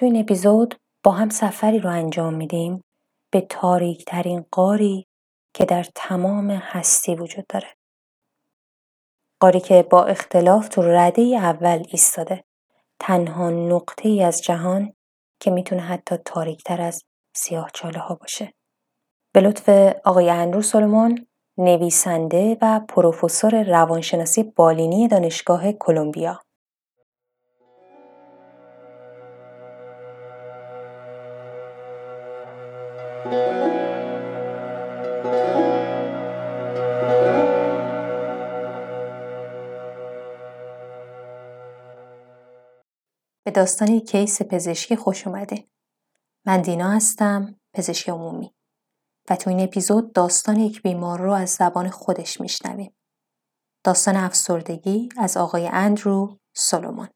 تو این اپیزود با هم سفری رو انجام میدیم به تاریک ترین قاری که در تمام هستی وجود داره. قاری که با اختلاف تو رده اول ایستاده. تنها نقطه ای از جهان که می‌تونه حتی تاریکتر از سیاه چاله ها باشه. به لطف آقای اندرو سولومون نویسنده و پروفسور روانشناسی بالینی دانشگاه کلمبیا به داستان کیس پزشکی خوش اومده. من دینا هستم، پزشک عمومی. و تو این اپیزود داستان یک بیمار رو از زبان خودش میشنویم. داستان افسردگی از آقای اندرو سولومون.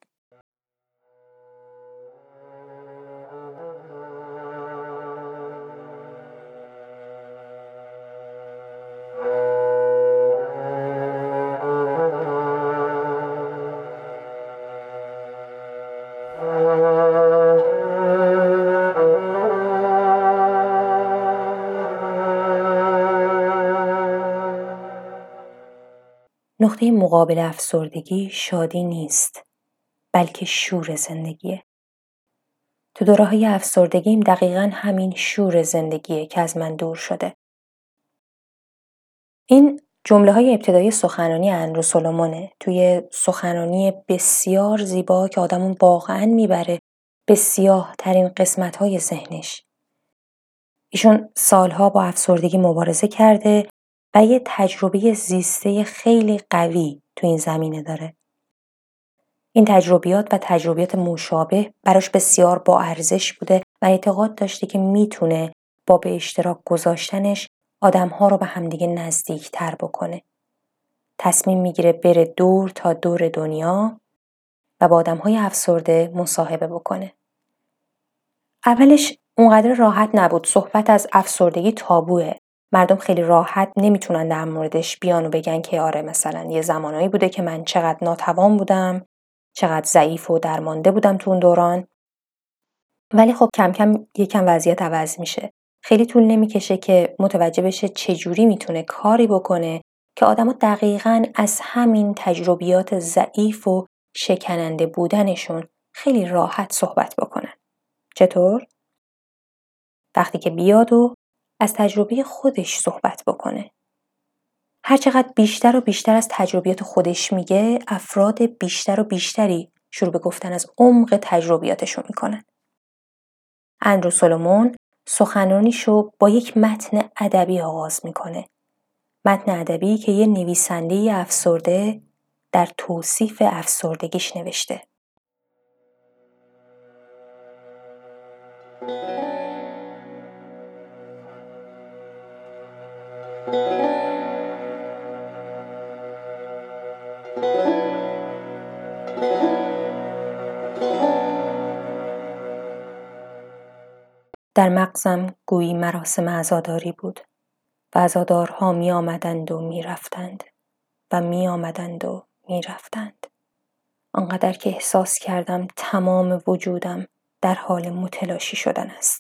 نقطه مقابل افسردگی شادی نیست بلکه شور زندگیه. تو دوره های افسردگیم دقیقا همین شور زندگیه که از من دور شده. این جمله های ابتدایی سخنرانی اندرو سولومونه توی سخنرانی بسیار زیبا که آدمون واقعا می‌بره به سیاه ترین قسمت های ذهنش. ایشون سالها با افسردگی مبارزه کرده و یه تجربه زیسته خیلی قوی تو این زمینه داره. این تجربیات و تجربیات مشابه براش بسیار با ارزش بوده و اعتقاد داشته که می‌تونه با به اشتراک گذاشتنش آدمها رو به همدیگه نزدیک تر بکنه. تصمیم می‌گیره بره دور تا دور دنیا و با آدمهای افسرده مصاحبه بکنه. اولش اونقدر راحت نبود صحبت از افسردگی تابوه مردم خیلی راحت نمی‌تونن در موردش بیان و بگن که آره مثلا یه زمانایی بوده که من چقدر ناتوان بودم چقدر ضعیف و درمانده بودم تو اون دوران ولی خب کم کم یکم وضعیت عوض میشه خیلی طول نمی‌کشه که متوجه بشه چجوری می‌تونه کاری بکنه که آدما دقیقا از همین تجربیات ضعیف و شکننده بودنشون خیلی راحت صحبت بکنن. چطور؟ وقتی که بیاد و از تجربه خودش صحبت بکنه. هرچقدر بیشتر و بیشتر از تجربیات خودش میگه افراد بیشتر و بیشتری شروع به گفتن از عمق تجربیاتشون می‌کنن. اندرو سولومون سخنرانیشو با یک متن ادبی آغاز می‌کنه. متن ادبی که یه نویسنده افسرده در توصیف افسردگیش نوشته. در مغزم گویی مراسم عزاداری بود و عزادارها می آمدند و می رفتند و می آمدند و می رفتند. آنقدر که احساس کردم تمام وجودم در حال متلاشی شدن است.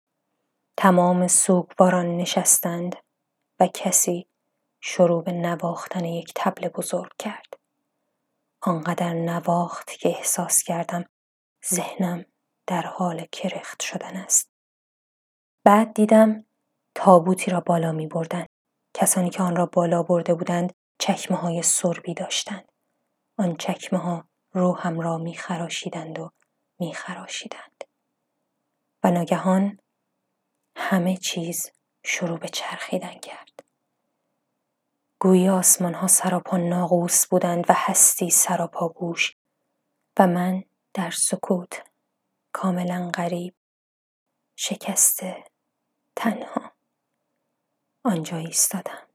تمام سوگواران نشستند و کسی شروع به نواختن یک تبل بزرگ کرد. آنقدر نواخت که احساس کردم ذهنم در حال کرخت شدن است. بعد دیدم تابوتی را بالا می بردن. کسانی که آن را بالا برده بودند چکمه های سربی داشتند. آن چکمه ها روحم را می خراشیدند و می خراشیدند. و ناگهان همه چیز شروع به چرخیدن کرد. گویی آسمان ها سراپا ناقوس بودند و هستی سراپا گوش و من در سکوت کاملا غریب شکسته تنها آنجا ایستادم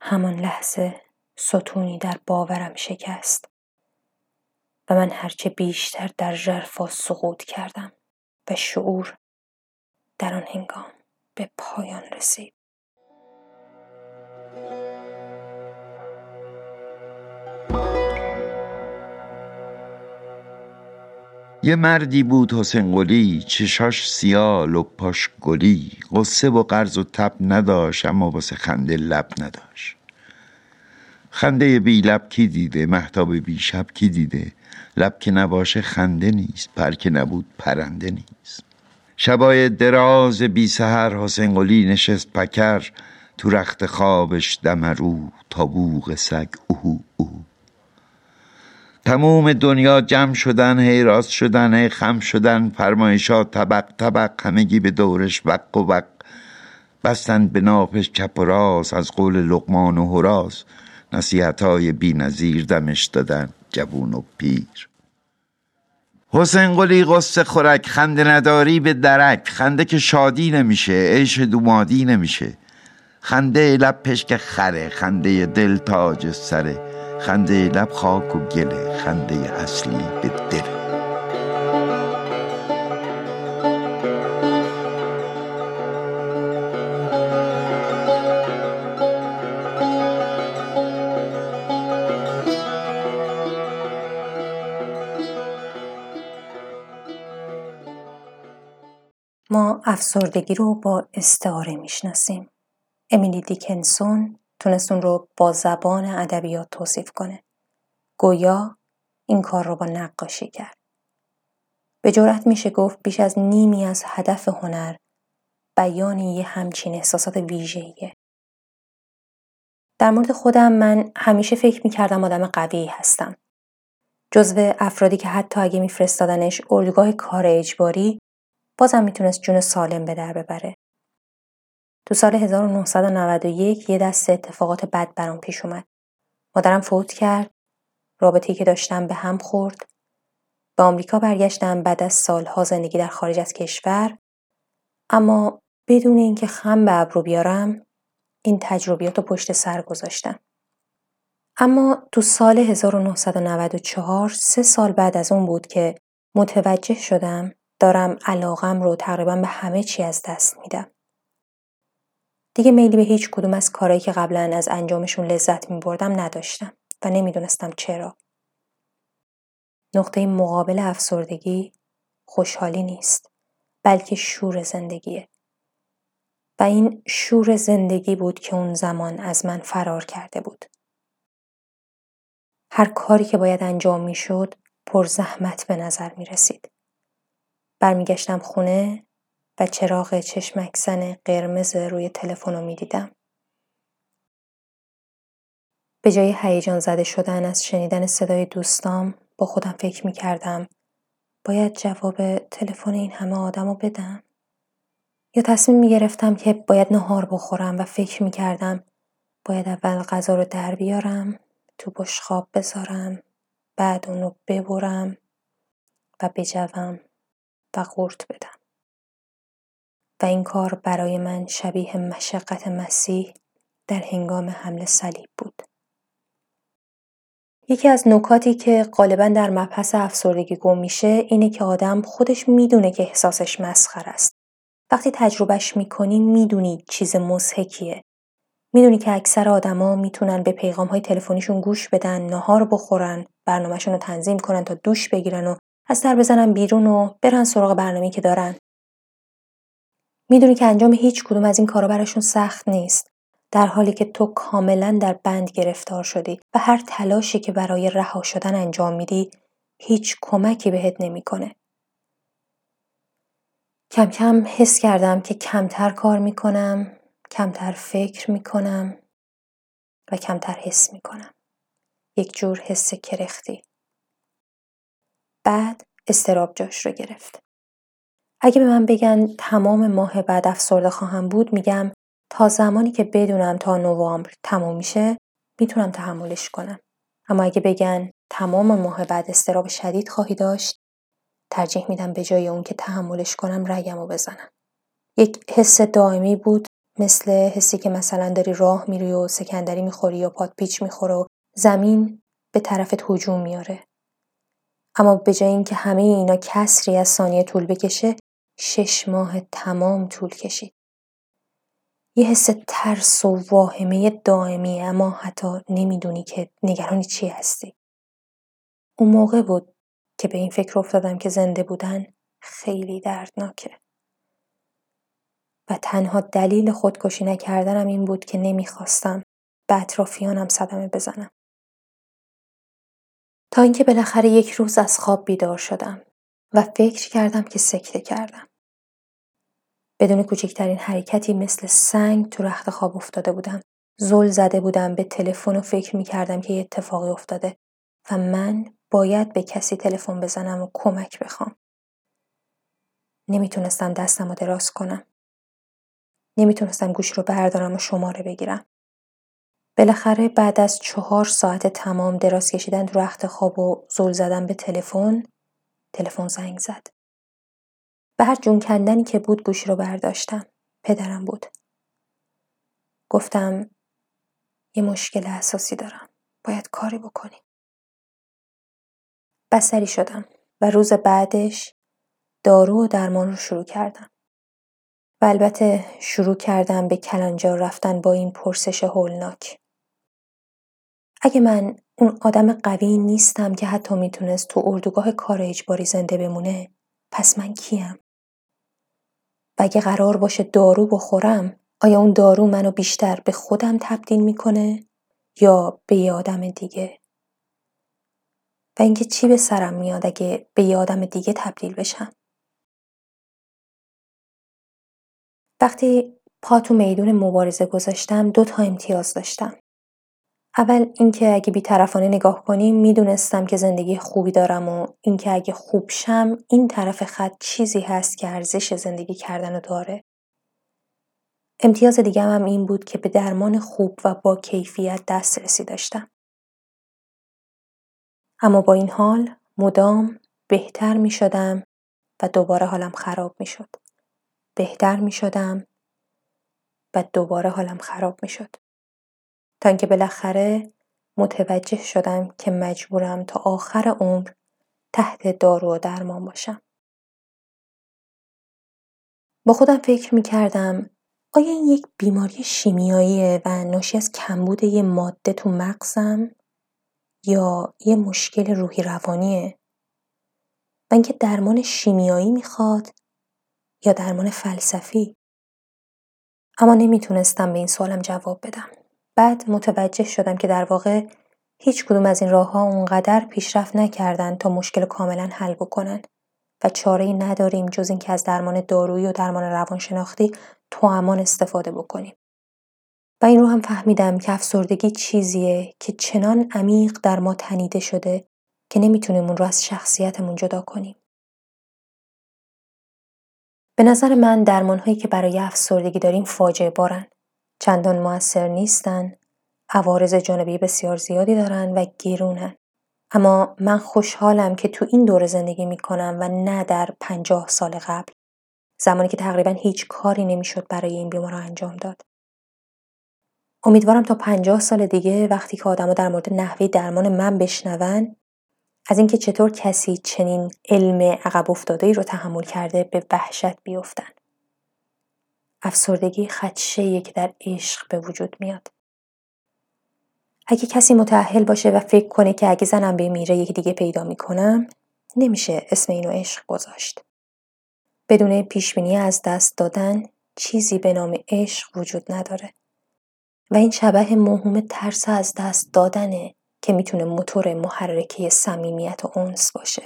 همان لحظه ستونی در باورم شکست و من هرچه بیشتر در ژرفا سقوط کردم و شعور در آن هنگام به پایان رسید. یه مردی بود حسین قلی چشاش سیاه لپاش گلی. قصه و قرض و تب نداشت اما واسه خنده لب نداشت. خنده بی لب کی دیده؟ محتاب بی شب کی دیده؟ لب که نباشه خنده نیست پر که نبود پرنده نیست. شبای دراز بی سهر حسین قلی نشست پکر تو رخت خوابش دمرو تا بوغ سگ. اوهو اوهو. تموم دنیا جمع شدن هی راست شدن هی خم شدن فرمایشات طبق طبق همگی به دورش وق و وق. بستند به ناپش چپ و راست از قول لقمان و هراس نصیحت های بی نظیر دمش دادن جوون و پیر. حسین قلی قصه خورک خنده نداری به درک. خنده که شادی نمیشه عیش دومادی نمیشه. خنده لب پشک خره خنده دل تاج سره. خنده لب خاک و گله خنده اصلی به دل افسردگی رو با استعاره می‌شناسیم. امیلی دیکنسون تونست اون رو با زبان ادبیات توصیف کنه. گویا این کار رو با نقاشی کرد. به جرات میشه گفت بیش از نیمی از هدف هنر بیان یه همچین احساسات ویژه‌ایه. در مورد خودم من همیشه فکر می‌کردم آدم قوی هستم. جزو افرادی که حتی اگه میفرستادنش اردوگاه کار اجباری بازم می‌تونست جون سالم به در ببره. تو سال 1991 یه دست اتفاقات بد برام پیش اومد. مادرم فوت کرد. رابطه‌ای که داشتم به هم خورد. به آمریکا برگشتم بعد از سالها زندگی در خارج از کشور. اما بدون اینکه خم به ابرو بیارم این تجربیات رو پشت سر گذاشتم. اما تو سال 1994 سه سال بعد از اون بود که متوجه شدم دارم علاقم رو تقریبا به همه چی از دست میدم. دیگه میلی به هیچ کدوم از کارهایی که قبلا از انجامشون لذت می بردم نداشتم و نمی‌دونستم چرا. نقطه مقابل افسردگی خوشحالی نیست بلکه شور زندگیه. و این شور زندگی بود که اون زمان از من فرار کرده بود. هر کاری که باید انجام می شد پر زحمت به نظر می رسید. برمیگشتم خونه و چراغ چشمکزن قرمز روی تلفن رو می‌دیدم. به جای هیجان زده شدن از شنیدن صدای دوستام با خودم فکر می کردم باید جواب تلفن این همه آدم رو بدم. یا تصمیم می گرفتم که باید نهار بخورم و فکر می کردم باید اول غذا رو در بیارم تو بشخاب بذارم بعد اونو ببرم و بجوم و قورت بدم. و این کار برای من شبیه مشقت مسیح در هنگام حمل صلیب بود. یکی از نکاتی که غالبا در مبحث افسردگی گم میشه اینه که آدم خودش می‌دونه که احساسش مسخر است. وقتی تجربهش می‌کنی می‌دونی چیز مزهکیه. می‌دونی که اکثر آدما می‌تونن به پیغام های تلفنیشون گوش بدن، نهار بخورن، برنامهشون رو تنظیم کنن تا دوش بگیرن و از در بزنن بیرون و برن سراغ برنامه‌ای که دارن. می‌دونی که انجام هیچ کدوم از این کارا براشون سخت نیست. در حالی که تو کاملا در بند گرفتار شدی و هر تلاشی که برای رها شدن انجام میدی هیچ کمکی بهت نمی‌کنه. کم کم حس کردم که کمتر کار می‌کنم، کمتر فکر می‌کنم و کمتر حس می‌کنم. یک جور حس کرختی. بعد استراب جاش رو گرفت. اگه به من بگن تمام ماه بعد افسرده خواهم بود میگم تا زمانی که بدونم تا نوامبر تموم میشه می‌تونم تحملش کنم. اما اگه بگن تمام ماه بعد استراب شدید خواهی داشت ترجیح میدم به جای اون که تحملش کنم رگم رو بزنم. یک حس دائمی بود مثل حسی که مثلا داری راه میری و سکندری می‌خوری یا پات پیچ می‌خوره و زمین به طرفت هجوم میاره. اما به جای اینکه همه اینا کسری از ثانیه طول بکشه شش ماه تمام طول کشید. یه حس ترس و واهمه دائمی اما حتی نمی‌دونی که نگرانی چی هستی. اون موقع بود که به این فکر افتادم که زنده بودن خیلی دردناکه. و تنها دلیل خودکشی نکردنم این بود که نمی‌خواستم به اطرافیانم صدمه بزنم. تا اینکه بالاخره یک روز از خواب بیدار شدم و فکر کردم که سکته کردم. بدون کوچکترین حرکتی مثل سنگ تو رخت خواب افتاده بودم. زل زده بودم به تلفن و فکر می کردم که یه اتفاقی افتاده و من باید به کسی تلفن بزنم و کمک بخوام. نمی‌تونستم دستم رو دراز کنم. نمی‌تونستم گوش رو بردارم و شماره بگیرم. بالاخره بعد از چهار ساعت تمام دراز کشیدن تو رخت خواب و زل زدن به تلفن تلفن زنگ زد. به هر جون کندنی که بود گوش رو برداشتم. پدرم بود. گفتم یه مشکل اساسی دارم. باید کاری بکنیم. بستری شدم و روز بعدش دارو و درمان رو شروع کردم. و البته شروع کردم به کلنجار رفتن با این پرسش هولناک. اگه من اون آدم قوی نیستم که حتی می‌تونست تو اردوگاه کار اجباری زنده بمونه پس من کیم؟ و اگه قرار باشه دارو بخورم آیا اون دارو منو بیشتر به خودم تبدیل می‌کنه یا به یه آدم دیگه؟ و اینکه چی به سرم میاد اگه به یه آدم دیگه تبدیل بشم؟ وقتی پا تو میدون مبارزه گذاشتم دو تا امتیاز داشتم. اول اینکه اگه بیطرفانه نگاه کنیم می‌دونستم که زندگی خوبی دارم و اینکه اگه خوب شم این طرف خط چیزی هست که ارزش زندگی کردن رو داره. امتیاز دیگه هم این بود که به درمان خوب و با کیفیت دسترسی داشتم. اما با این حال مدام بهتر می شدم و دوباره حالم خراب می شد. بهتر می شدم و دوباره حالم خراب می شد. تا اینکه بالاخره متوجه شدم که مجبورم تا آخر عمر تحت دارو و درمان باشم. با خودم فکر می کردم آیا این یک بیماری شیمیاییه و ناشی از کمبود یه ماده تو مغزم یا یه مشکل روحی روانیه؟ و اینکه درمان شیمیایی می‌خواد یا درمان فلسفی؟ اما نمی‌تونستم به این سوالم جواب بدم. بعد متوجه شدم که در واقع هیچ کدوم از این راه ها اونقدر پیشرفت نکردن تا مشکل کاملا حل بکنن و چاره ای نداریم جز اینکه از درمان دارویی و درمان روانشناختی امان استفاده بکنیم. و این رو هم فهمیدم که افسردگی چیزیه که چنان عمیق در ما تنیده شده که نمی‌تونیم اون رو از شخصیتمون جدا کنیم. به نظر من درمان هایی که برای افسردگی داریم فاجعه بارن. چندان موثر نیستن، عوارض جانبی بسیار زیادی دارن و گیرونن. اما من خوشحالم که تو این دور زندگی می‌کنم و نه در پنجاه سال قبل. زمانی که تقریبا هیچ کاری نمی‌شد برای این بیمار انجام داد. امیدوارم تا پنجاه سال دیگه وقتی که آدما در مورد نحوه درمان من بشنون از اینکه چطور کسی چنین علم عقب افتاده رو تحمل کرده به وحشت بیفتن. افسردگی خدشه که در عشق به وجود میاد. اگه کسی متعهل باشه و فکر کنه که اگه زنم بمیره یکی دیگه پیدا می‌کنم نمیشه اسم اینو عشق گذاشت. بدون پیشبینی از دست دادن چیزی به نام عشق وجود نداره. و این شبه موهوم ترس از دست دادنه که می‌تونه موتور محرکه صمیمیت و اونس باشه.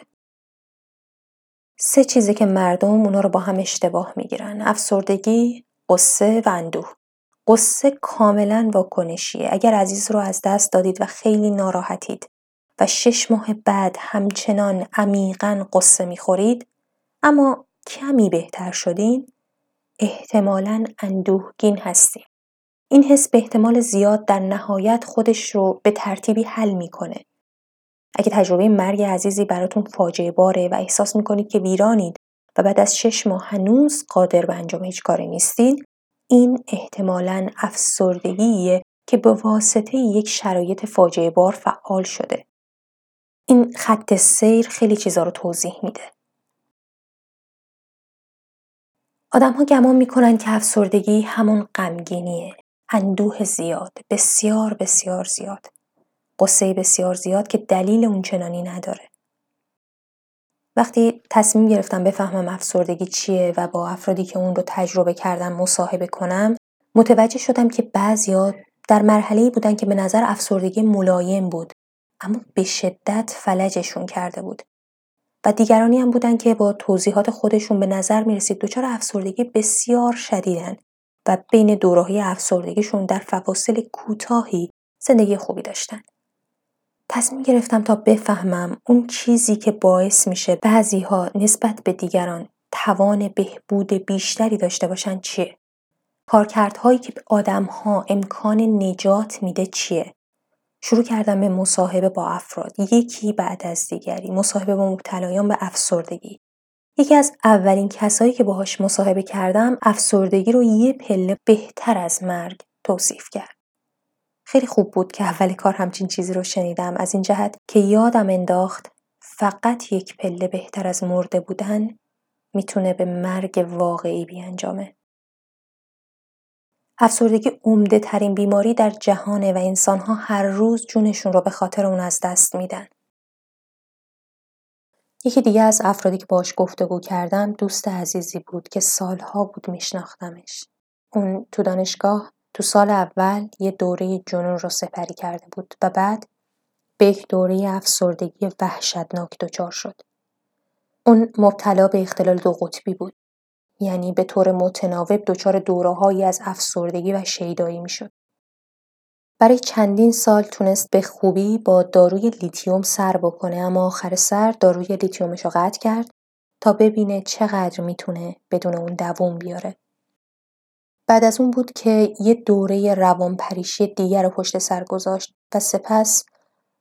سه چیزی که مردم اونا رو با هم اشتباه می‌گیرن. افسردگی، قصه و اندوه. قصه کاملا واکنشیه. اگر عزیز رو از دست دادید و خیلی ناراحتید و شش ماه بعد همچنان عمیقا قصه می‌خورید اما کمی بهتر شدین احتمالا اندوهگین هستیم. این حس به احتمال زیاد در نهایت خودش رو به ترتیبی حل می‌کنه. اگه تجربه مرگ عزیزی براتون فاجعه باره و احساس می‌کنید که ویرانید و بعد از شش ماه هنوز قادر به انجام هیچ کاری نیستید این احتمالا افسردگیه که به واسطه یک شرایط فاجعه بار فعال شده. این خط سیر خیلی چیزا رو توضیح میده. آدم ها گمان می‌کنن که افسردگی همون غمگینیه اندوه زیاد بسیار بسیار زیاد قصه بسیار زیاد که دلیل اون چنانی نداره وقتی تصمیم گرفتم بفهمم افسردگی چیه و با افرادی که اون رو تجربه کردم مصاحبه کنم متوجه شدم که بعضیا در مرحله بودن که به نظر افسردگی ملایم بود اما به شدت فلجشون کرده بود و دیگرانی هم بودن که با توضیحات خودشون به نظر می رسید دچار افسردگی بسیار شدیدن و بین دوره‌های افسردگیشون در فواصل کوتاهی زندگی خوبی داشتن. تصمیم گرفتم تا بفهمم اون چیزی که باعث میشه بعضی ها نسبت به دیگران توان بهبود بیشتری داشته باشن چیه؟ کارکردهایی که به آدم ها امکان نجات میده چیه؟ شروع کردم به مصاحبه با افراد یکی بعد از دیگری مصاحبه با مبتلایان به افسردگی یکی از اولین کسایی که باهاش مصاحبه کردم افسردگی رو یه پله بهتر از مرگ توصیف کرد خیلی خوب بود که اول کار همچین چیزی رو شنیدم از این جهت که یادم انداخت فقط یک پله بهتر از مرده بودن می‌تونه به مرگ واقعی بیانجامه. افسردگی عمده ترین بیماری در جهانه و انسانها هر روز جونشون رو به خاطر اون از دست میدن. یکی دیگه از افرادی که باش گفتگو کردم دوست عزیزی بود که سالها بود میشناختمش. اون تو دانشگاه تو سال اول یه دوره جنون رو سپری کرده بود و بعد به یک دوره افسردگی وحشتناک دچار شد. اون مبتلا به اختلال دو قطبی بود. یعنی به طور متناوب دچار دورههایی از افسردگی و شیدایی می‌شد. برای چندین سال تونست به خوبی با داروی لیتیوم سر بکنه اما آخر سر داروی لیتیومش رو قطع کرد تا ببینه چقدر می‌تونه بدون اون دووم بیاره. بعد از اون بود که یه دوره روانپریشی دیگر رو پشت سر گذاشت و سپس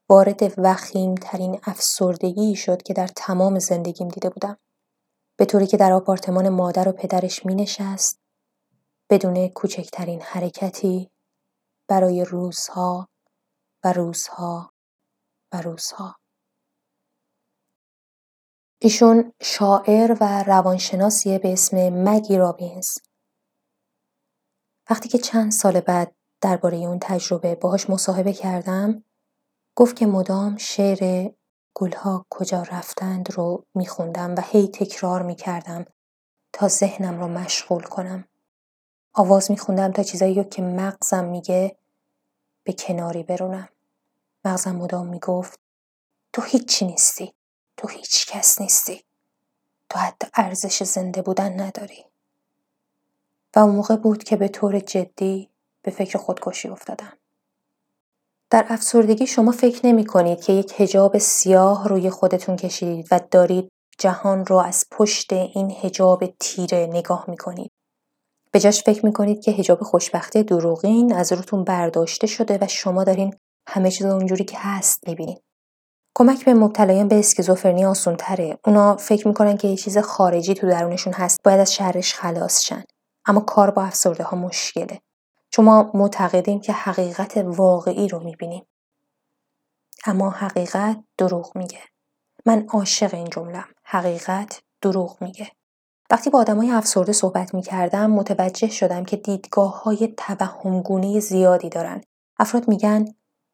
وارد وخیم ترین افسردگی شد که در تمام زندگیم دیده بودم. به طوری که در آپارتمان مادر و پدرش می نشست بدون کوچکترین حرکتی برای روزها و روزها و روزها. ایشون شاعر و روانشناسیه به اسم مگی رابینز وقتی که چند سال بعد درباره اون تجربه باهاش مصاحبه کردم گفت که مدام شعر گلها کجا رفتند رو میخوندم و هی تکرار می‌کردم تا ذهنم رو مشغول کنم. آواز میخوندم تا چیزایی رو که مغزم میگه به کناری برونم. مغزم مدام می‌گفت تو هیچی نیستی. تو هیچ کس نیستی. تو حتی ارزش زنده بودن نداری. اون موقع بود که به طور جدی به فکر خودکشی افتادم. در افسردگی شما فکر نمی کنید که یک هجاب سیاه روی خودتون کشیدید و دارید جهان رو از پشت این هجاب تیره نگاه می کنید. به جاش فکر می کنید که هجاب خوشبختی دروغین از روتون برداشته شده و شما دارین همه چیز اونجوری که هست می‌بینید. کمک به مبتلایان به اسکیزوفرنی آسون تره. اونا فکر می‌کنن که یه چیز خارجی تو درونشون هست. باید از شرش خلاص شن. اما کار با افسرده ها مشکله. چون ما معتقدیم که حقیقت واقعی رو می‌بینیم. اما حقیقت دروغ میگه. من عاشق این جمله حقیقت دروغ میگه. وقتی با آدمای افسرده صحبت می‌کردم متوجه شدم که دیدگاه های توهمگونه زیادی دارن. افراد میگن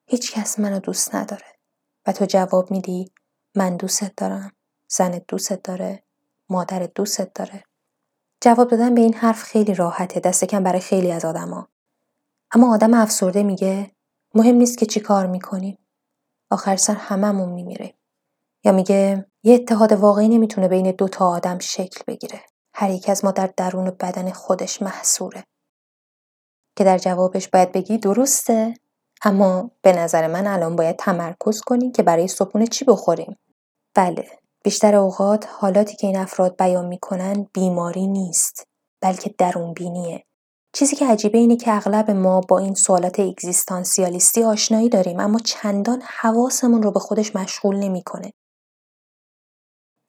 هیچ کس منو دوست نداره. و تو جواب میدی من دوستت دارم. زنت دوستت داره. مادرت دوستت داره. جواب دادن به این حرف خیلی راحته دست کم برای خیلی از آدما. اما آدم افسرده میگه مهم نیست که چی کار می‌کنیم. آخر سر هممون میمیریم. یا میگه یه اتحاد واقعی نمی‌تونه بین دو تا آدم شکل بگیره. هر یک از ما در درون بدن خودش محصوره. که در جوابش باید بگی درسته اما به نظر من الان باید تمرکز کنیم که برای صبحونه چی بخوریم. بله بیشتر اوقات حالاتی که این افراد بیان می‌کنن بیماری نیست بلکه درون بینیه چیزی که عجیبه اینه که اغلب ما با این سوالات اگزیستانسیالیستی آشنایی داریم اما چندان حواسمون رو به خودش مشغول نمی‌کنه.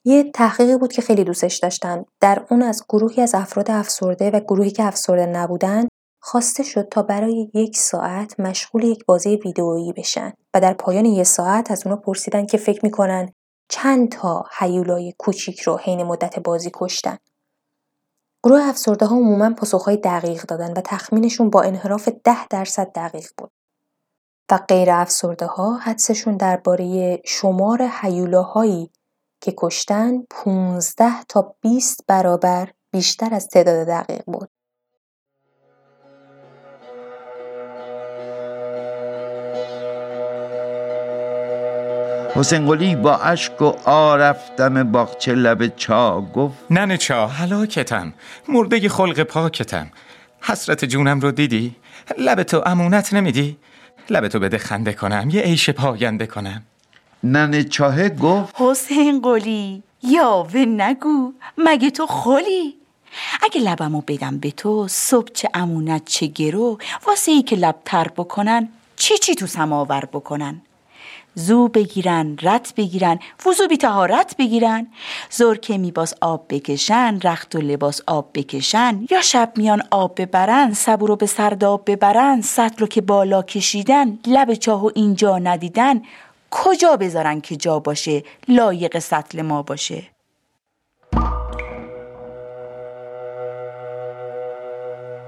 یه تحقیقی بود که خیلی دوستش داشتم. در اون از گروهی از افراد افسرده و گروهی که افسرده نبودن خواسته شد تا برای یک ساعت مشغول یک بازی ویدئویی بشن و در پایان یک ساعت از اونا پرسیدن که فکر می‌کنن چند تا حیولای کوچیک رو حین مدت بازی کشتن. گروه افسرده ها عموما پاسخهای دقیق دادن و تخمینشون با انحراف ده درصد دقیق بود. و غیر افسرده ها حدسشون درباره شمار حیولاهایی که کشتن 15 تا 20 برابر بیشتر از تعداد دقیق بود. حسین قلی با اشک و آرفتم باغچه لب چا گفت. ننه چا هلاکتم مرده خلق پاکتم. حسرت جونم رو دیدی؟ لب تو امونت نمیدی؟ لب تو بده خنده کنم یه عیش پاینده کنم. ننه چاهه گفت. حسین قلی یاوه نگو مگه تو خلی؟ اگه لبمو بدم به تو صبح چه امونت چه گرو واسه ای که لب تر بکنن چی چی تو سماور بکنن؟ زو بگیرن رت بگیرن وضو بی تهارت بگیرن. زور که میباس آب بکشن رخت و لباس آب بکشن. یا شب میان آب ببرن صبور رو به سرداب ببرن سطل رو که بالا کشیدن لب چاهو اینجا ندیدن. کجا بذارن که جا باشه لایق سطل ما باشه؟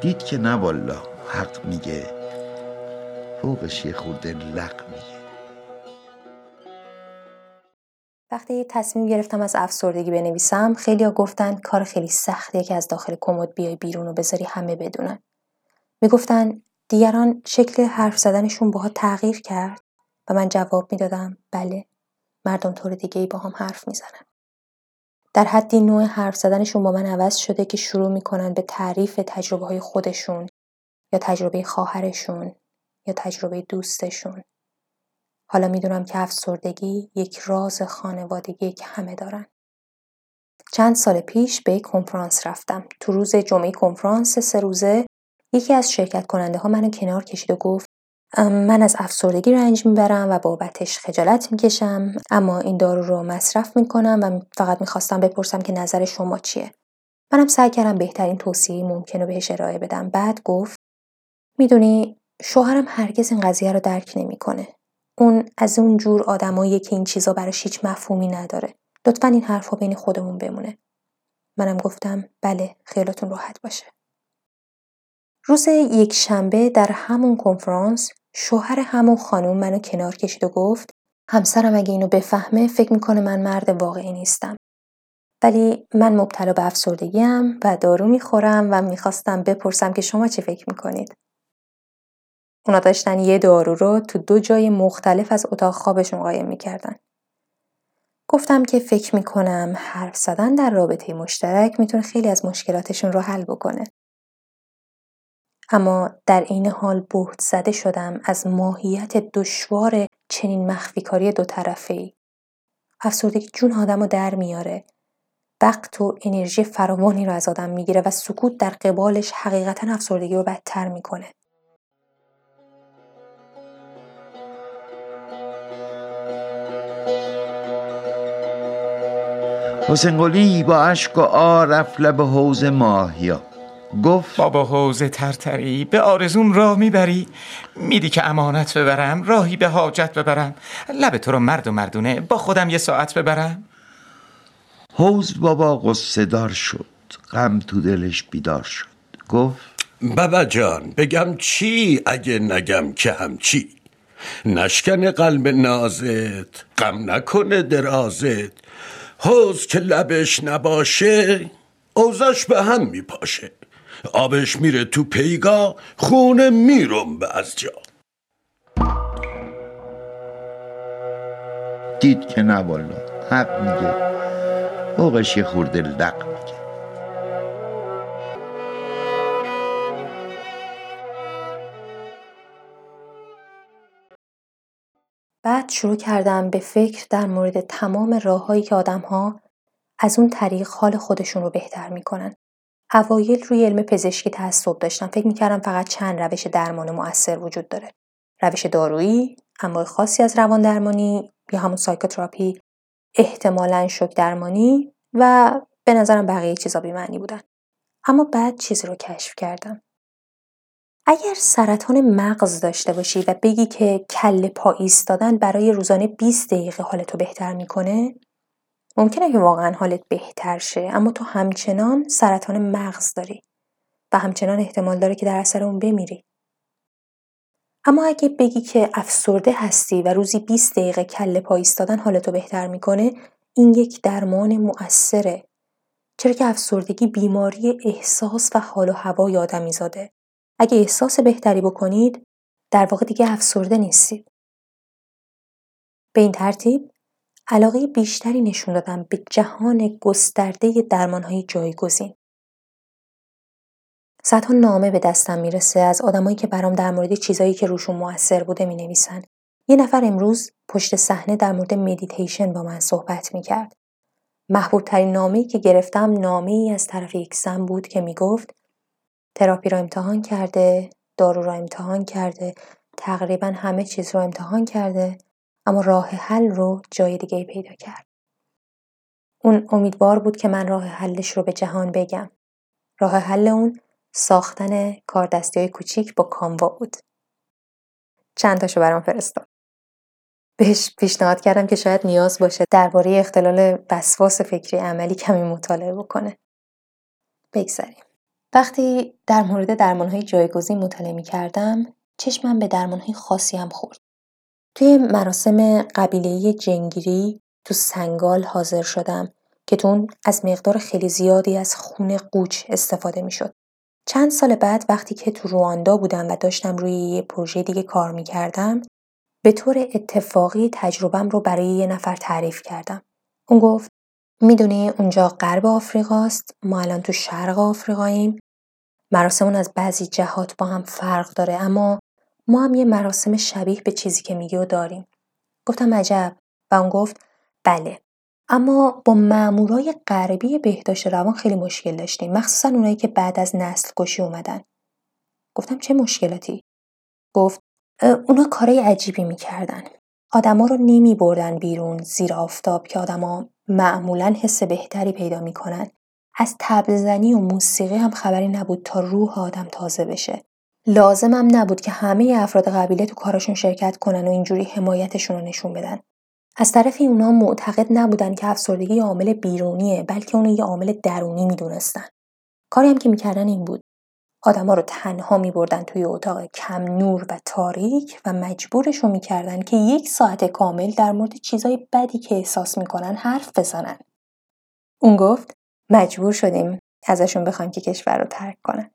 دید که نه والا حق میگه. فوقش یه خورده لق میگه. وقتی تصمیم گرفتم از افسردگی بنویسم خیلیا گفتن کار خیلی سختیه که از داخل کمد بیای بیرون و بذاری همه بدونن می‌گفتن دیگران شکل حرف زدنشون باها تغییر کرد و من جواب می‌دادم بله مردم طور دیگه ای با هم حرف می‌زنن. در حدی نوع حرف زدنشون با من عوض شده که شروع می‌کنن به تعریف تجربه های خودشون یا تجربه خواهرشون یا تجربه دوستشون. حالا می‌دونم که افسردگی یک راز خانوادگی که همه دارن. چند سال پیش به یک کنفرانس رفتم. تو روز جمعه کنفرانس سه روزه یکی از شرکت کننده ها منو کنار کشید و گفت من از افسردگی رنج می‌برم و بابتش خجالت می‌کشم اما این دارو رو مصرف می‌کنم و فقط می‌خواستم بپرسم که نظر شما چیه منم سعی کردم بهترین توصیه ممکن رو بهش ارائه بدم بعد گفت می‌دونی شوهرم هرگز این قضیه رو درک نمی‌کنه اون از اون جور آدماییه که این چیزا براش هیچ مفهومی نداره. لطفا این حرفا بین خودمون بمونه. منم گفتم بله خیالتون راحت باشه. روز یک شنبه در همون کنفرانس شوهر همون خانم منو کنار کشید و گفت همسرم اگه اینو بفهمه فکر می‌کنه من مرد واقعی نیستم. ولی من مبتلا به افسردگیم و دارو می‌خورم و می‌خواستم بپرسم که شما چه فکر می‌کنید؟ اونا داشتن یه دارو رو تو دو جای مختلف از اتاق خوابشون قایم می‌کردن. گفتم که فکر می‌کنم حرف زدن در رابطه مشترک می‌تونه خیلی از مشکلاتشون رو حل بکنه. اما در این حال بهت زده شدم از ماهیت دشوار چنین مخفیکاری دو طرفه ای. افسردگی جون آدم رو در میاره. وقت و انرژی فراوانی رو از آدم می‌گیره و سکوت در قبالش حقیقتا افسردگی رو بدتر می‌کنه. حسین قلی با اشک و آر رفت لب حوز ماهیا. گفت بابا حوز ترتری به آرزوم راه می‌بری. میدی که امانت ببرم راهی به حاجت ببرم. لب تو رو مرد و مردونه با خودم یه ساعت ببرم. حوز بابا قصه دار شد غم تو دلش بیدار شد. گفت بابا جان بگم چی؟ اگه نگم که هم چی؟ نشکن قلب نازت غم نکنه درازت. حوز که لبش نباشه اوزش به هم میپاشه. آبش میره تو پیگاه خونه میرم از جا. دید که نه والا حق میگه. فوقش یه خورده بعد شروع کردم به فکر در مورد تمام راههایی که آدمها از اون طریق حال خودشون رو بهتر می‌کنن. اوایل روی علم پزشکی تعصب داشتم. فکر می‌کردم فقط چند روش درمان مؤثر وجود داره. روش دارویی، انواع خاصی از روان درمانی یا همون سایکوتراپی، احتمالا شوک درمانی و به نظرم بقیه چیزا معنی بودن. اما بعد چیزی رو کشف کردم. اگر سرطان مغز داشته باشی و بگی که کل پا ایستادن برای روزانه 20 دقیقه حالتو بهتر می‌کنه ممکنه که واقعا حالت بهتر شه. اما تو همچنان سرطان مغز داری و همچنان احتمال داره که در اثر اون بمیری. اما اگه بگی که افسرده هستی و روزی 20 دقیقه کل پا ایستادن حالتو بهتر می‌کنه این یک درمان مؤثره. چرا که افسردگی بیماری احساس و حال و هوای آدمی زاده. اگه احساس بهتری بکنید در واقع دیگه افسرده نیستید به این ترتیب علاقه بیشتری نشون دادم به جهان گسترده درمانهای جایگزین صدها نامه به دستم می‌رسه از آدمایی که برام در مورد چیزایی که روشون موثر بوده می نویسن. یه نفر امروز پشت صحنه در مورد مدیتیشن با من صحبت می کرد. محبوب ترین نامه‌ای که گرفتم نامه ای از طرف یک زن بود که می‌گفت تراپی را امتحان کرده، دارو را امتحان کرده، تقریبا همه چیز رو امتحان کرده اما راه حل رو جای دیگه پیدا کرد. اون امیدوار بود که من راه حلش رو به جهان بگم. راه حل اون ساختن کاردستی های کوچیک با کاموا بود. چند تاشو برام فرستاد. بهش پیشنهاد کردم که شاید نیاز باشه درباره اختلال وسواس فکری عملی کمی مطالعه بکنه. بگذاریم. وقتی در مورد درمانهای جایگزین مطالعه می کردم چشمم به درمانهای خاصی هم خورد. توی مراسم قبیلهی جنگیری تو سنگال حاضر شدم که تون از مقدار خیلی زیادی از خون قوچ استفاده می شد. چند سال بعد وقتی که تو رواندا بودم و داشتم روی یه پروژه دیگه کار می کردم به طور اتفاقی تجربم رو برای یه نفر تعریف کردم. اون گفت می‌دونی اونجا غرب آفریقاست ما الان تو شرق آفریقاییم مراسمون از بعضی جهات با هم فرق داره اما ما هم یه مراسم شبیه به چیزی که میگی و داریم. گفتم عجب. و اون گفت بله. اما با مامورای غربی بهداشت روان خیلی مشکل داشتیم. مخصوصا اونایی که بعد از نسل کشی اومدن. گفتم چه مشکلاتی؟ گفت اونا کارای عجیبی می‌کردن. آدما رو نمی بردن بیرون زیر آفتاب که آدما معمولا حس بهتری پیدا می‌کنن. از تبلزنی و موسیقی هم خبری نبود تا روح آدم تازه بشه. لازمم نبود که همه افراد قبیله تو کاراشون شرکت کنن و اینجوری حمایتشون رو نشون بدن. از طرف اونا معتقد نبودن که افسردگی عامل بیرونیه بلکه اونو یه عامل درونی می‌دونستن. کاری هم که می‌کردن این بود. آدما رو تنها میبردن توی اتاق کم نور و تاریک و مجبورشون می‌کردن که یک ساعت کامل در مورد چیزای بدی که احساس می‌کنن حرف بزنن. اون گفت مجبور شدیم ازشون بخوایم که کشور رو ترک کنن.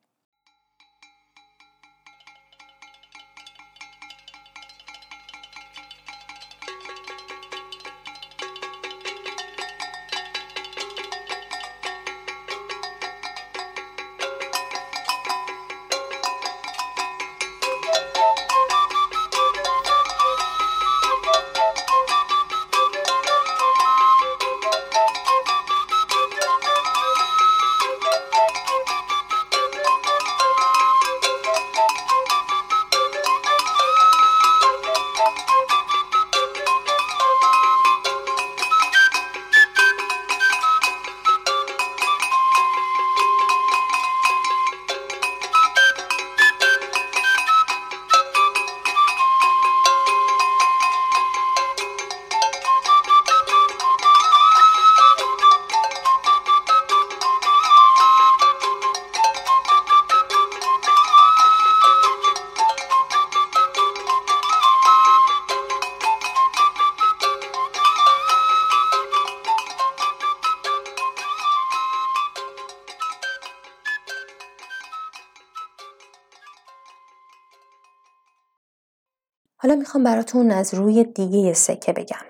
می‌خوام براتون از روی دیگه سکه بگم.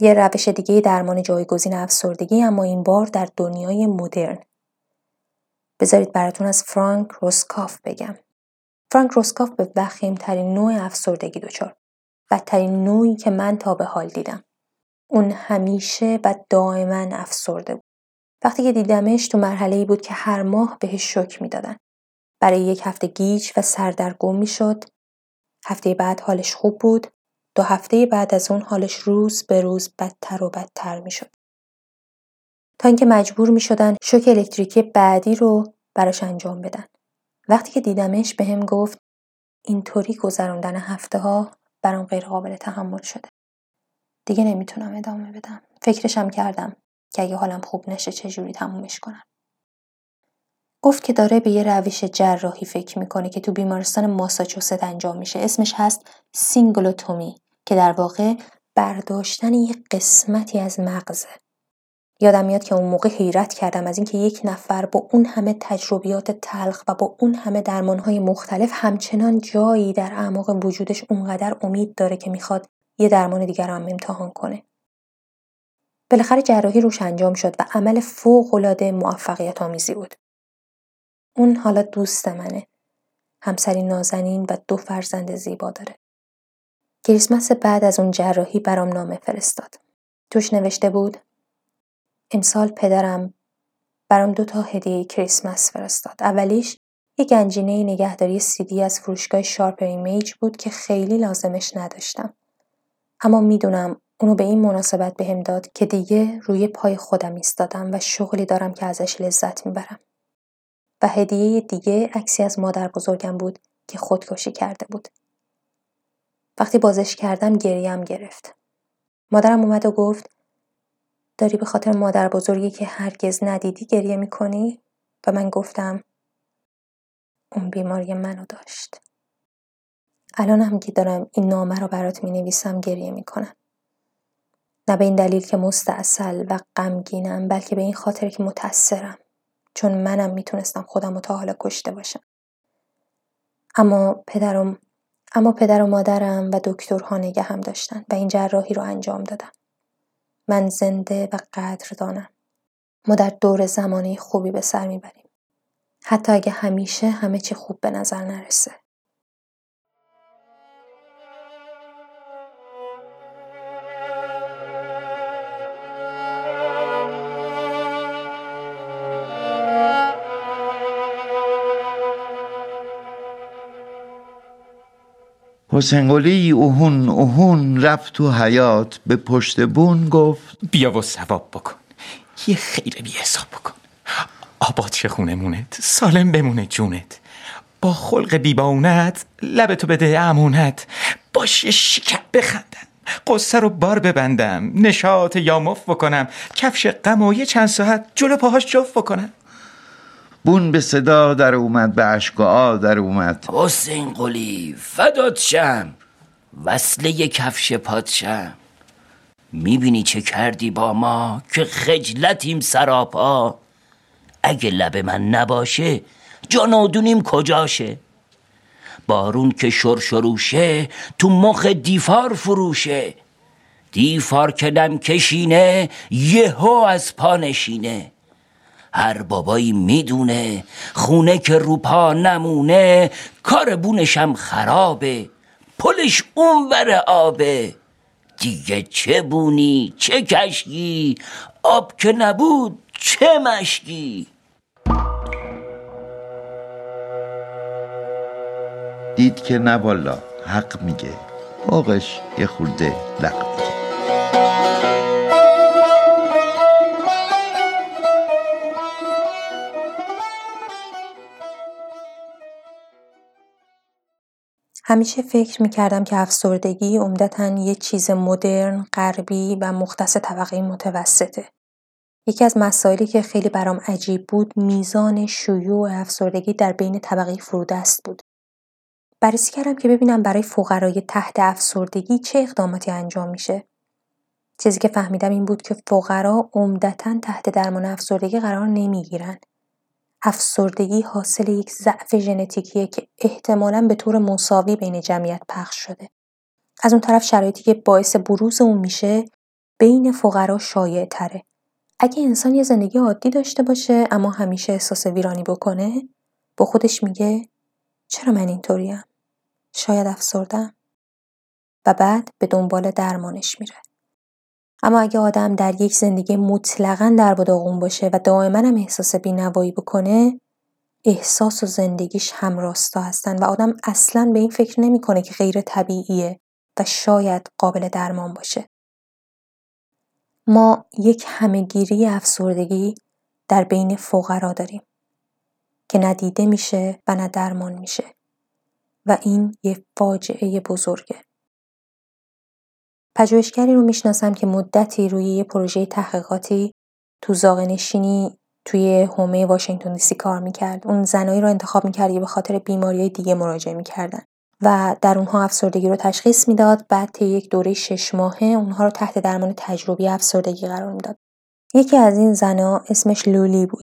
یه روش دیگه درمان جایگزین افسردگی اما این بار در دنیای مدرن. بذارید براتون از فرانک روسکاف بگم. فرانک روسکاف به ترین نوع افسردگی دچار. بدترین نوعی که من تا به حال دیدم. اون همیشه و دائما افسرده بود. وقتی که دیدمش تو مرحله ای بود که هر ماه بهش شک می‌دادن. برای یک هفته گیج و سردرگم می‌شد هفته بعد حالش خوب بود دو هفته بعد از اون حالش روز به روز بدتر و بدتر می شد. تا اینکه مجبور می شدن شوک الکتریکی بعدی رو براش انجام بدن. وقتی که دیدمش به هم گفت اینطوری گذراندن هفته ها برام غیر قابل تحمل شده. دیگه نمی‌تونم ادامه بدم. فکرشم کردم که اگه حالم خوب نشه چجوری تمومش کنم. گفت که داره به یه روش جراحی فکر می‌کنه که تو بیمارستان ماساچوست انجام میشه اسمش هست سینگلوتومی که در واقع برداشتن یه قسمتی از مغزه یادم میاد که اون موقع حیرت کردم از اینکه یک نفر با اون همه تجربیات تلخ و با اون همه درمانهای مختلف همچنان جایی در اعماق وجودش اونقدر امید داره که می‌خواد یه درمان دیگر رو هم امتحان کنه. بالاخره جراحی روش انجام شد و عمل فوقالعاده موفقیت آمیزی بود. اون حالا دوست منه. همسری نازنین و دو فرزند زیبا داره. کریسمس بعد از اون جراحی برام نامه فرستاد. توش نوشته بود امسال پدرم برام دو تا هدیه کریسمس فرستاد. اولیش یه گنجینه نگهداری سی‌دی از فروشگاه Sharper Image بود که خیلی لازمش نداشتم. اما می‌دونم اونو به این مناسبت بهم داد که دیگه روی پای خودم ایستادم و شغلی دارم که ازش لذت می‌برم. و هدیه دیگه عکسی از مادر بزرگم بود که خودکشی کرده بود. وقتی بازش کردم گریم گرفت. مادرم اومد و گفت داری به خاطر مادر بزرگی که هرگز ندیدی گریه می‌کنی؟ و من گفتم اون بیماری منو داشت. الان هم که دارم این نامه رو برات می نویسم گریه می کنم. نه به این دلیل که مستاصل و غمگینم بلکه به این خاطر که متأثرم چون منم می‌تونستم خودم رو تا حالا کشته باشم. اما پدرم اما پدر و مادرم و دکترها نگه هم داشتن و این جراحی رو انجام دادم. من زنده و قدردانم. ما در دور زمانی خوبی به سر می‌بریم. حتی اگه همیشه همه چی خوب به نظر نرسه. حسین قلی اوهون اوهون رفت تو حیات به پشت بون گفت بیا و ثواب بکن. یه خیر بی حساب بکن. آباد چه خونمونت سالم بمونه جونت. با خلق بیباونت لبتو بده امونت. باش یه شکر بخندم. قصه رو بار ببندم. نشاط یا مف بکنم. کفش غم و یه چند ساعت جلو پاهاش جفت بکنم. بون به صدا در اومد به اشک و در اومد. حسین قلی فدات شم. وصله کفش پادشم. می‌بینی چه کردی با ما که خجلتیم سراپا اگه لب من نباشه جانادونیم کجاشه؟ بارون که شرشروشه تو مخ دیفار فروشه. دیفار که نم کشینه یهو از پا نشینه. هر بابایی می‌دونه خونه که روپا نمونه کار بونشم خرابه پلش اون بر آبه. دیگه چه بونی؟ چه کشکی؟ آب که نبود چه مشکی؟ دید که نه حق میگه. باقش یه خورده لق میگه. همیشه فکر می‌کردم که افسردگی عمدتا یه چیز مدرن، غربی و مختص طبقه متوسطه. یکی از مسائلی که خیلی برام عجیب بود میزان شیوع افسردگی در بین طبقه فرودست بود. بررسی کردم که ببینم برای فقرای تحت افسردگی چه اقداماتی انجام میشه. چیزی که فهمیدم این بود که فقرا عمدتا تحت درمان افسردگی قرار نمی‌گیرن افسردگی حاصل یک ضعف ژنتیکیه که احتمالا به طور مساوی بین جمعیت پخش شده. از اون طرف شرایطی که باعث بروز اون میشه بین فقرا شایع تره. اگه انسان یه زندگی عادی داشته باشه اما همیشه احساس ویرانی بکنه با خودش میگه چرا من اینطوریم؟ شاید افسردم و بعد به دنبال درمانش میره. اما اگه آدم در یک زندگی مطلقا در و داغون باشه و دائما هم احساس بینوایی بکنه احساس و زندگیش هم راستا هستن و آدم اصلا به این فکر نمی‌کنه که غیر طبیعیه و شاید قابل درمان باشه. ما یک همهگیری افسردگی در بین فقرا داریم که ندیده میشه و نه درمان میشه و این یه فاجعه بزرگه. پژوهشگری رو می‌شناسم که مدتی روی یه پروژه تحقیقاتی تو زاغنشینی توی حومه واشنگتن دیسی کار می‌کرد اون زنایی رو انتخاب می‌کرد که به خاطر بیماری دیگه مراجعه می‌کردن و در اونها افسردگی رو تشخیص می‌داد بعد طی یک دوره شش ماهه اونها رو تحت درمان تجربی افسردگی قرار می‌داد یکی از این زنها اسمش لولی بود.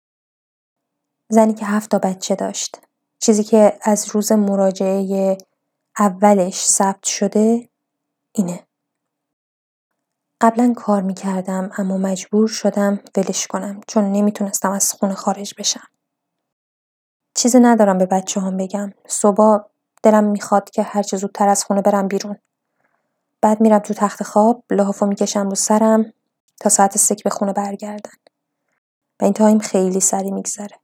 زنی که هفت تا بچه داشت. چیزی که از روز مراجعه اولش ثبت شده اینه. قبلا کار می‌کردم اما مجبور شدم ولش کنم چون نمی‌تونستم از خونه خارج بشم. چیزی ندارم به بچه هم بگم. صبح دلم می‌خواد که هرچه زودتر از خونه برم بیرون. بعد میرم تو تخت خواب لحافو می‌کشم رو سرم تا ساعت سک به خونه برگردن. و این تایم خیلی سری میگذره.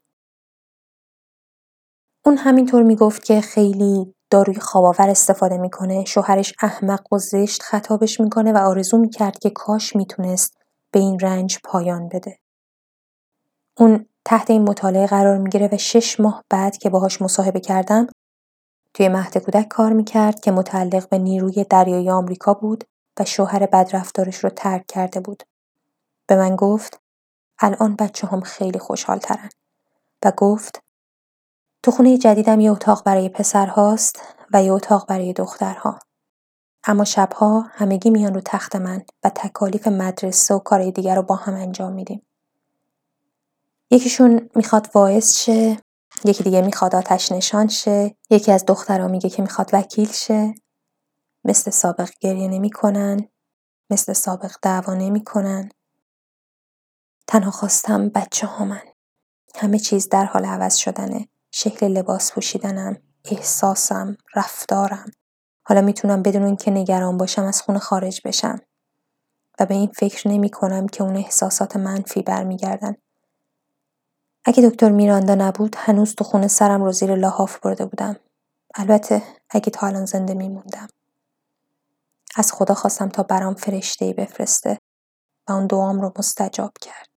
اون همینطور می‌گفت که خیلی داروی خواباور استفاده می‌کنه شوهرش احمق و زشت خطابش می‌کنه و آرزو می‌کرد که کاش می‌تونست به این رنج پایان بده. اون تحت این مطالعه قرار می‌گیره و شش ماه بعد که باهاش مصاحبه کردم توی مهد کودک کار می‌کرد که متعلق به نیروی دریایی آمریکا بود و شوهر بدرفتارش رو ترک کرده بود. به من گفت الان بچه هم خیلی خوشحال ترن و گفت تو خونه جدیدم یه اتاق برای پسرهاست و یه اتاق برای دخترها. اما شبها همگی میان رو تخت من و تکالیف مدرسه و کارهای دیگر رو با هم انجام میدیم. یکیشون می‌خواد واعظ شه، یکی دیگه می‌خواد آتش نشان شه، یکی از دخترها میگه که می‌خواد وکیل شه. مثل سابق گریه نمی‌کنن، مثل سابق دعوا نمی‌کنن. تنها خواستم بچه ها من. همه چیز در حال عوض شدنه. شکل لباس پوشیدنم، احساسم، رفتارم. حالا می‌تونم بدون اینکه نگران باشم از خونه خارج بشم. و به این فکر نمی کنم که اون احساسات منفی برمیگردن. اگه دکتر میراندا نبود هنوز تو خونه سرم رو زیر لاحاف برده بودم. البته اگه تا الان زنده میموندم. از خدا خواستم تا برام فرشته بفرسته و اون دعام رو مستجاب کرد.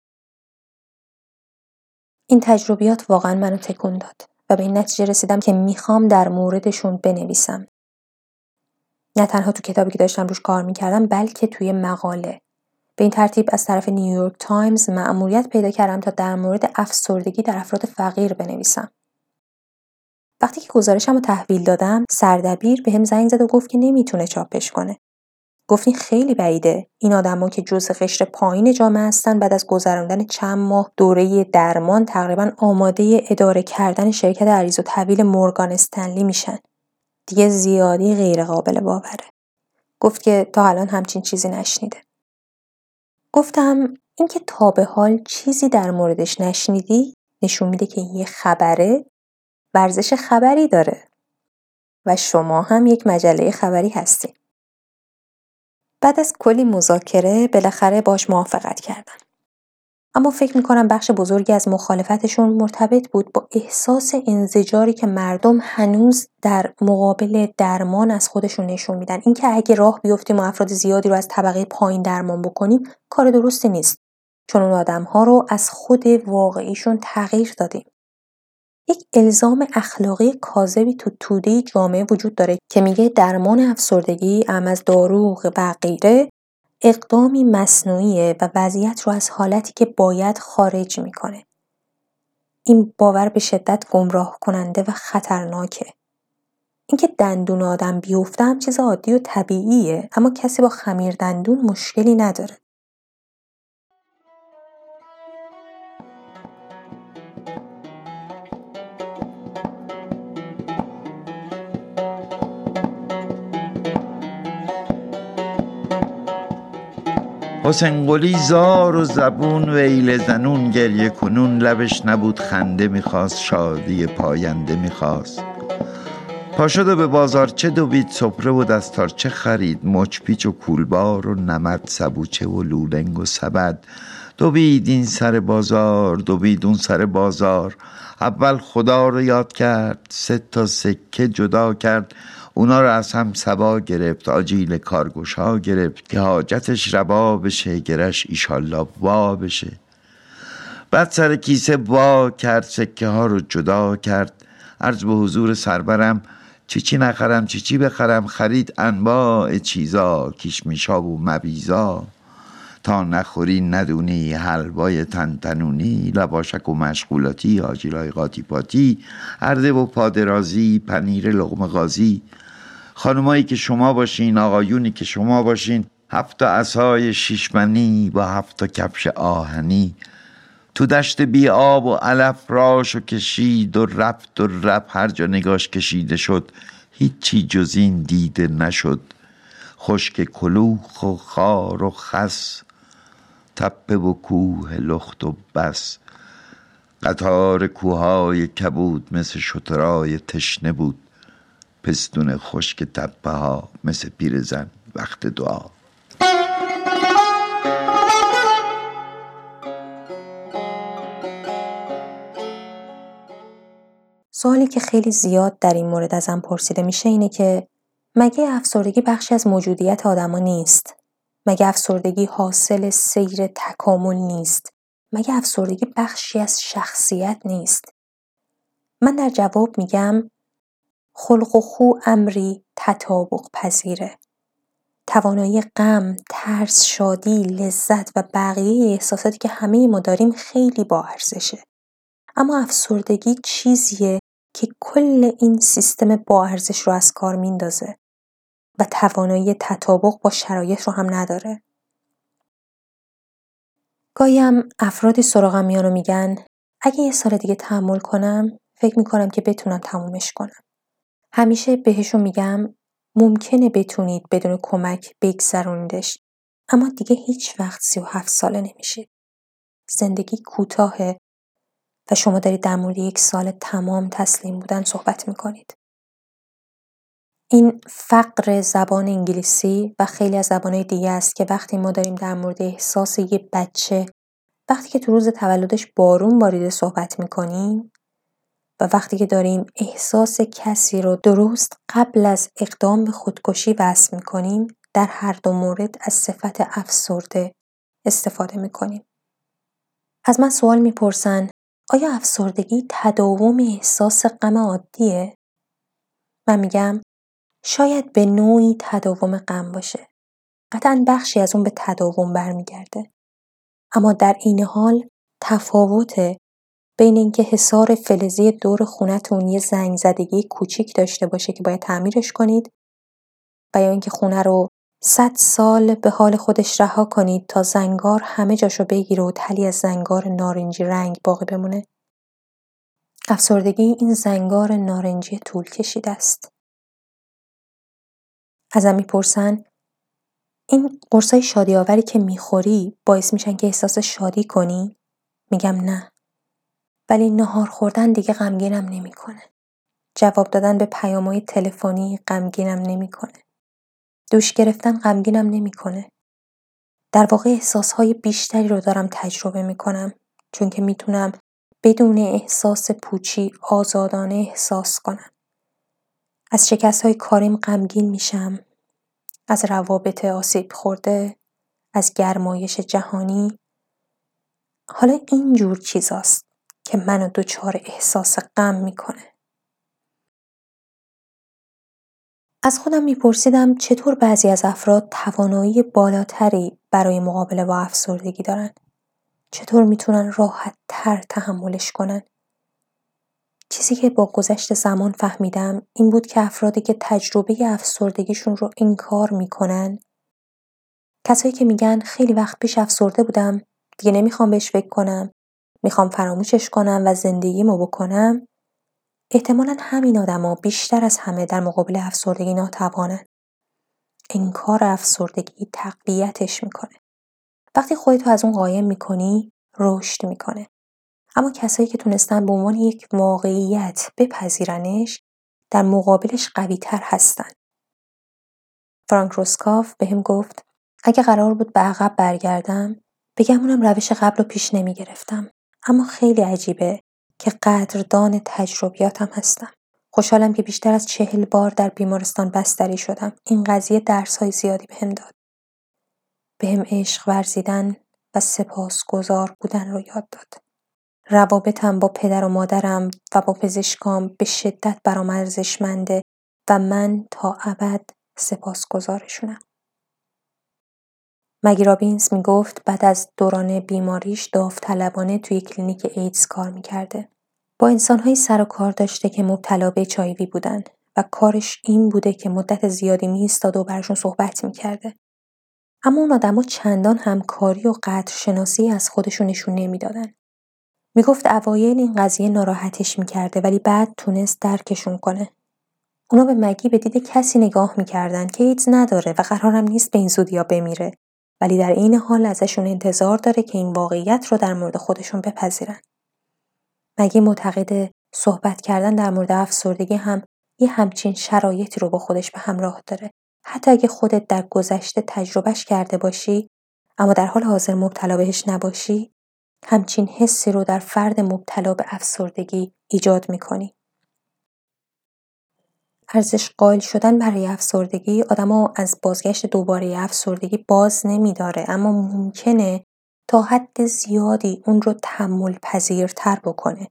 این تجربیات واقعا منو تکون داد و به این نتیجه رسیدم که می‌خوام در موردشون بنویسم. نه تنها تو کتابی که داشتم روش کار می‌کردم بلکه توی مقاله. به این ترتیب از طرف نیویورک تایمز مأموریت پیدا کردم تا در مورد افسردگی در افراد فقیر بنویسم. وقتی که گزارشم رو تحویل دادم سردبیر بهم زنگ زد و گفت که نمی‌تونه چاپش کنه. گفت این خیلی بعیده. این آدما که جزء قشر پایین جامعه هستن بعد از گذراندن چند ماه دوره درمان تقریبا آماده اداره کردن شرکت عریض و طویل Morgan Stanley میشن. دیگه زیادی غیر قابل باوره. گفت که تا الان همچین چیزی نشنیده. گفتم اینکه تا به حال چیزی در موردش نشنیدی نشون میده که یه خبره ورزش خبری داره. و شما هم یک مجله خبری هستی بعد از کلی مذاکره بالاخره باش موافقت کردم. اما فکر می‌کنم بخش بزرگی از مخالفتشون مرتبط بود با احساس انزجاری که مردم هنوز در مقابل درمان از خودشون نشون میدن. اینکه اگه راه بیفتیم و افراد زیادی رو از طبقه پایین درمان بکنیم کار درستی نیست. چون اون آدم ها رو از خود واقعیشون تغییر دادیم. یک الزام اخلاقی کاذبی تو توده جامعه وجود داره که میگه درمان افسردگی ام از داروغ و غیره اقدامی مصنوعیه و وضعیت رو از حالتی که باید خارج می‌کنه. این باور به شدت گمراه کننده و خطرناکه. اینکه دندون آدم بیفتم چیز عادی و طبیعیه اما کسی با خمیر دندون مشکلی نداره. حسین قلی زار و زبون ویل زنون گریه کنون لبش نبود خنده می‌خواست شادی پاینده می‌خواست. پا شد و به بازار چه دوید سپره و دستار چه خرید مچ پیچ و کولبار و نمد سبوچه و لولنگ و سبد. دوید این سر بازار دوید اون سر بازار. اول خدا رو یاد کرد سه تا سکه جدا کرد. اونا رو از هم سوا گرفت آجیل کارگوشا گرفت که حاجتش روا بشه گرش ایشالله وا بشه. بعد سر کیسه وا کرد سکه ها رو جدا کرد. عرض به حضور سربرم چی چی نخرم چی چی بخرم؟ خرید انواع چیزا کشمیشا و مبیزا. تا نخوری ندونی حلوای تنتنونی لباشک و مشغولاتی آجیلای قاطی پاتی عرضه و پادرازی پنیر لغم غازی. خانمایی که شما باشین آقایونی که شما باشین هفت عصای شیشمنی با هفت کفش آهنی. تو دشت بی آب و علف راش و کشید و رفت و رفت هر جا نگاش کشیده شد هیچی جز این دیده نشد. خشک کلوخ و خار و خس تپه و کوه لخت و بس. قطار کوههای کبود مثل شترای تشنه بود. پستون خشک تپه ها مثل پیرزن وقت دعا سوالی که خیلی زیاد در این مورد ازم پرسیده میشه اینه که مگه افسردگی بخشی از موجودیت آدما نیست؟ مگه افسردگی حاصل سیر تکامل نیست؟ مگه افسردگی بخشی از شخصیت نیست؟ من در جواب میگم خلق و خو امری تطابق پذیره. توانایی غم، ترس، شادی، لذت و بقیه احساساتی که همه ما داریم خیلی با ارزشه. اما افسردگی چیزیه که کل این سیستم با ارزش رو از کار میندازه و توانایی تطابق با شرایط رو هم نداره. گاهی هم افرادی سراغم میان و میگن اگه یه سال دیگه تحمل کنم فکر می‌کنم که بتونم تمومش کنم. همیشه بهشون میگم ممکنه بتونید بدون کمک بگذرونیدش اما دیگه هیچ وقت سی و هفت ساله نمیشید. زندگی کوتاهه و شما دارید در مورد یک سال تمام تسلیم بودن صحبت می‌کنید. این فقر زبان انگلیسی و خیلی از زبانهای دیگه است که وقتی ما داریم در مورد احساس یه بچه وقتی که تو روز تولدش بارون باریده صحبت می‌کنیم و وقتی که داریم احساس کسی رو درست قبل از اقدام به خودکشی وصل می‌کنیم در هر دو مورد از صفت افسرده استفاده می‌کنیم. از من سوال می‌پرسن آیا افسردگی تداوم احساس غم عادیه؟ من میگم شاید به نوعی تداوم غم باشه. قطعا بخشی از اون به تداوم برمیگرده. اما در این حال تفاوت بین اینکه حصار فلزی دور خونتون یه زنگ زدگی کوچیک داشته باشه که باید تعمیرش کنید و یا اینکه خونه رو صد سال به حال خودش رها کنید تا زنگار همه جاشو بگیره و تلی از زنگار نارنجی رنگ باقی بمونه. افسردگی این زنگار نارنجی طول کشیده است. ازم می‌پرسن این قرصای شادی آوری که می‌خوری باعث میشن که احساس شادی کنی؟ میگم نه. ولی نهار خوردن دیگه غمگینم نمی‌کنه. جواب دادن به پیامهای تلفنی غمگینم نمی‌کنه. دوش گرفتن غمگینم نمی‌کنه. در واقع احساسهای بیشتری رو دارم تجربه می‌کنم چون که می‌تونم بدون احساس پوچی آزادانه احساس کنم. از شکست های کاریم غمگین میشم. از روابط آسیب خورده. از گرمایش جهانی. حالا اینجور چیزاست که منو دچار احساس غم می‌کنه. از خودم میپرسیدم چطور بعضی از افراد توانایی بالاتری برای مقابله با افسردگی دارن. چطور می‌تونن راحت تر تحملش کنن. چیزی که با گذشت زمان فهمیدم این بود که افرادی که تجربه افسردگیشون رو انکار می‌کنن کسایی که میگن خیلی وقت پیش افسرده بودم دیگه نمی‌خوام بهش فکر کنم می‌خوام فراموشش کنم و زندگیمو بکنم احتمالا همین آدما بیشتر از همه در مقابل افسردگی ناتوانن انکار افسردگی تقویتش می‌کنه وقتی خودتو از اون قایم می‌کنی رشد می‌کنه اما کسایی که تونستن به عنوان یک واقعیت بپذیرنش در مقابلش قوی تر هستن. فرانک روسکاف به هم گفت اگه قرار بود به عقب برگردم بگم اونم روش قبل رو پیش نمی گرفتم. اما خیلی عجیبه که قدردان تجربیاتم هستم. خوشحالم که بیشتر از چهل بار در بیمارستان بستری شدم. این قضیه درس های زیادی بهم داد. بهم عشق ورزیدن و سپاسگزار بودن رو یاد داد. روابطم با پدر و مادرم و با پزشکام به شدت برام ارزشمنده و من تا ابد سپاسگزارشونم. مگی رابینز می‌گفت بعد از دوران بیماریش داوطلبانه توی کلینیک ایدز کار می‌کرده. با انسانهایی سر و کار داشته که مبتلا به چایوی بودن و کارش این بوده که مدت زیادی میستاد و براشون صحبت می‌کرده. اما اون آدما چندان همکاری و قدرشناسی از خودشون نشون نمی‌دادن. می‌گفت اوایل این قضیه ناراحتش می‌کرده ولی بعد تونست درکشون کنه. اونا به مگی به دید کسی نگاه می‌کردن که ایدز نداره و قرارم نیست به این زودیا بمیره ولی در این حال ازشون انتظار داره که این واقعیت رو در مورد خودشون بپذیرن. مگی معتقده صحبت کردن در مورد افسردگی هم یه همچین شرایطی رو با خودش به همراه داره. حتی اگه خودت در گذشته تجربهش کرده باشی اما در حال حاضر مبتلا بهش نباشی همچین حسی رو در فرد مبتلا به افسردگی ایجاد می‌کنی. ارزش قائل شدن برای افسردگی آدما از بازگشت دوباره افسردگی باز نمیداره اما ممکنه تا حد زیادی اون رو تحمل پذیرتر بکنه.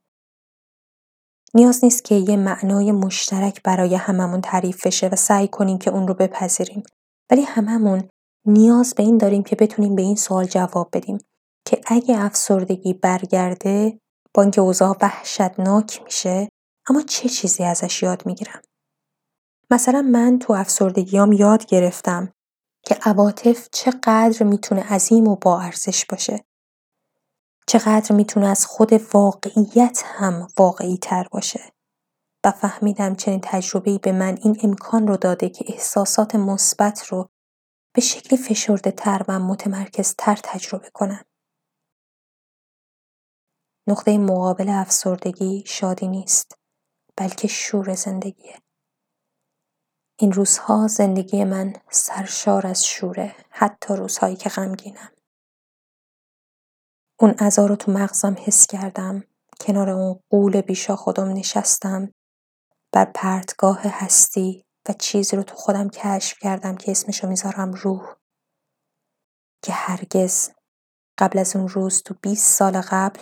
نیاز نیست که یه معنای مشترک برای هممون تعریف بشه و سعی کنیم که اون رو بپذیریم. ولی هممون نیاز به این داریم که بتونیم به این سوال جواب بدیم که اگه افسردگی برگرده با اینکه اوضاع وحشتناک میشه اما چه چیزی ازش یاد می‌گیرم مثلا من تو افسردگیام یاد گرفتم که عواطف چقدر می‌تونه عظیم و با ارزش باشه چقدر می‌تونه از خود واقعیت هم واقعی تر باشه و فهمیدم چنین تجربه‌ای به من این امکان رو داده که احساسات مثبت رو به شکلی فشرده تر و متمرکز تر تجربه کنم. نقطه مقابل افسردگی شادی نیست بلکه شور زندگیه. این روزها زندگی من سرشار از شوره حتی روزهایی که غمگینم. اون عذا رو تو مغزم حس کردم کنار اون قول بیشا خودم نشستم بر پرتگاه هستی و چیزی رو تو خودم کشف کردم که اسمشو می‌ذارم روح که هرگز قبل از اون روز تو 20 سال قبل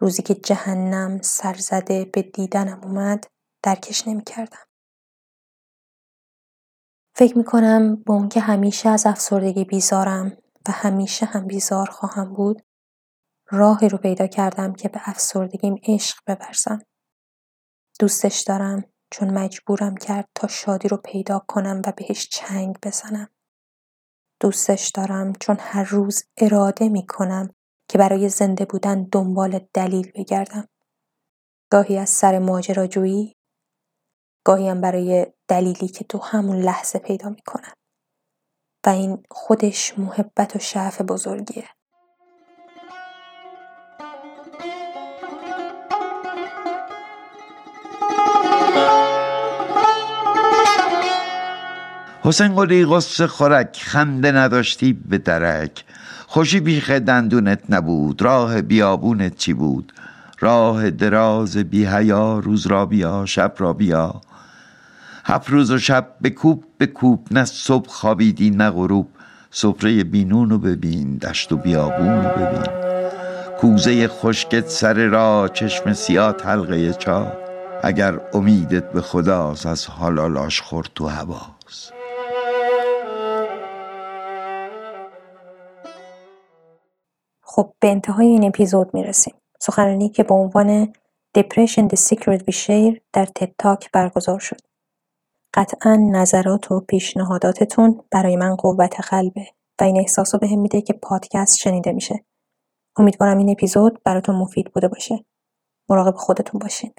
روزی که جهنم سرزده به دیدنم اومد درکش نمی کردم. فکر می کنم با اون که همیشه از افسردگی بیزارم و همیشه هم بیزار خواهم بود راهی رو پیدا کردم که به افسردگیم عشق ببرزم. دوستش دارم چون مجبورم کرد تا شادی رو پیدا کنم و بهش چنگ بزنم. دوستش دارم چون هر روز اراده می کنم که برای زنده بودن دنبال دلیل بگردم. گاهی از سر ماجراجویی گاهی هم برای دلیلی که تو همون لحظه پیدا می کنم. و این خودش محبت و شعف بزرگیه. حسین قلی قصه خورک خنده نداشتی به درک خوشی بیخ دندونت نبود راه بیابونت چی بود راه دراز بی حیا روز را بیا شب را بیا هفت روز و شب بکوب بکوب نه صبح خوابیدی نه غروب سفره بینون رو ببین دشت و بیابون رو ببین کوزه خشکت سر را چشم سیاه حلقه چا اگر امیدت به خداست از حالالاش خورد تو هواست خب به انتهای این اپیزود می‌رسیم. سخنرانی که با عنوان Depression the Secret We Share در تد تاک برگزار شد. قطعا نظرات و پیشنهاداتتون برای من قوت قلبه و این احساس رو بهم میده که پادکست شنیده میشه. امیدوارم این اپیزود براتون مفید بوده باشه. مراقب خودتون باشین.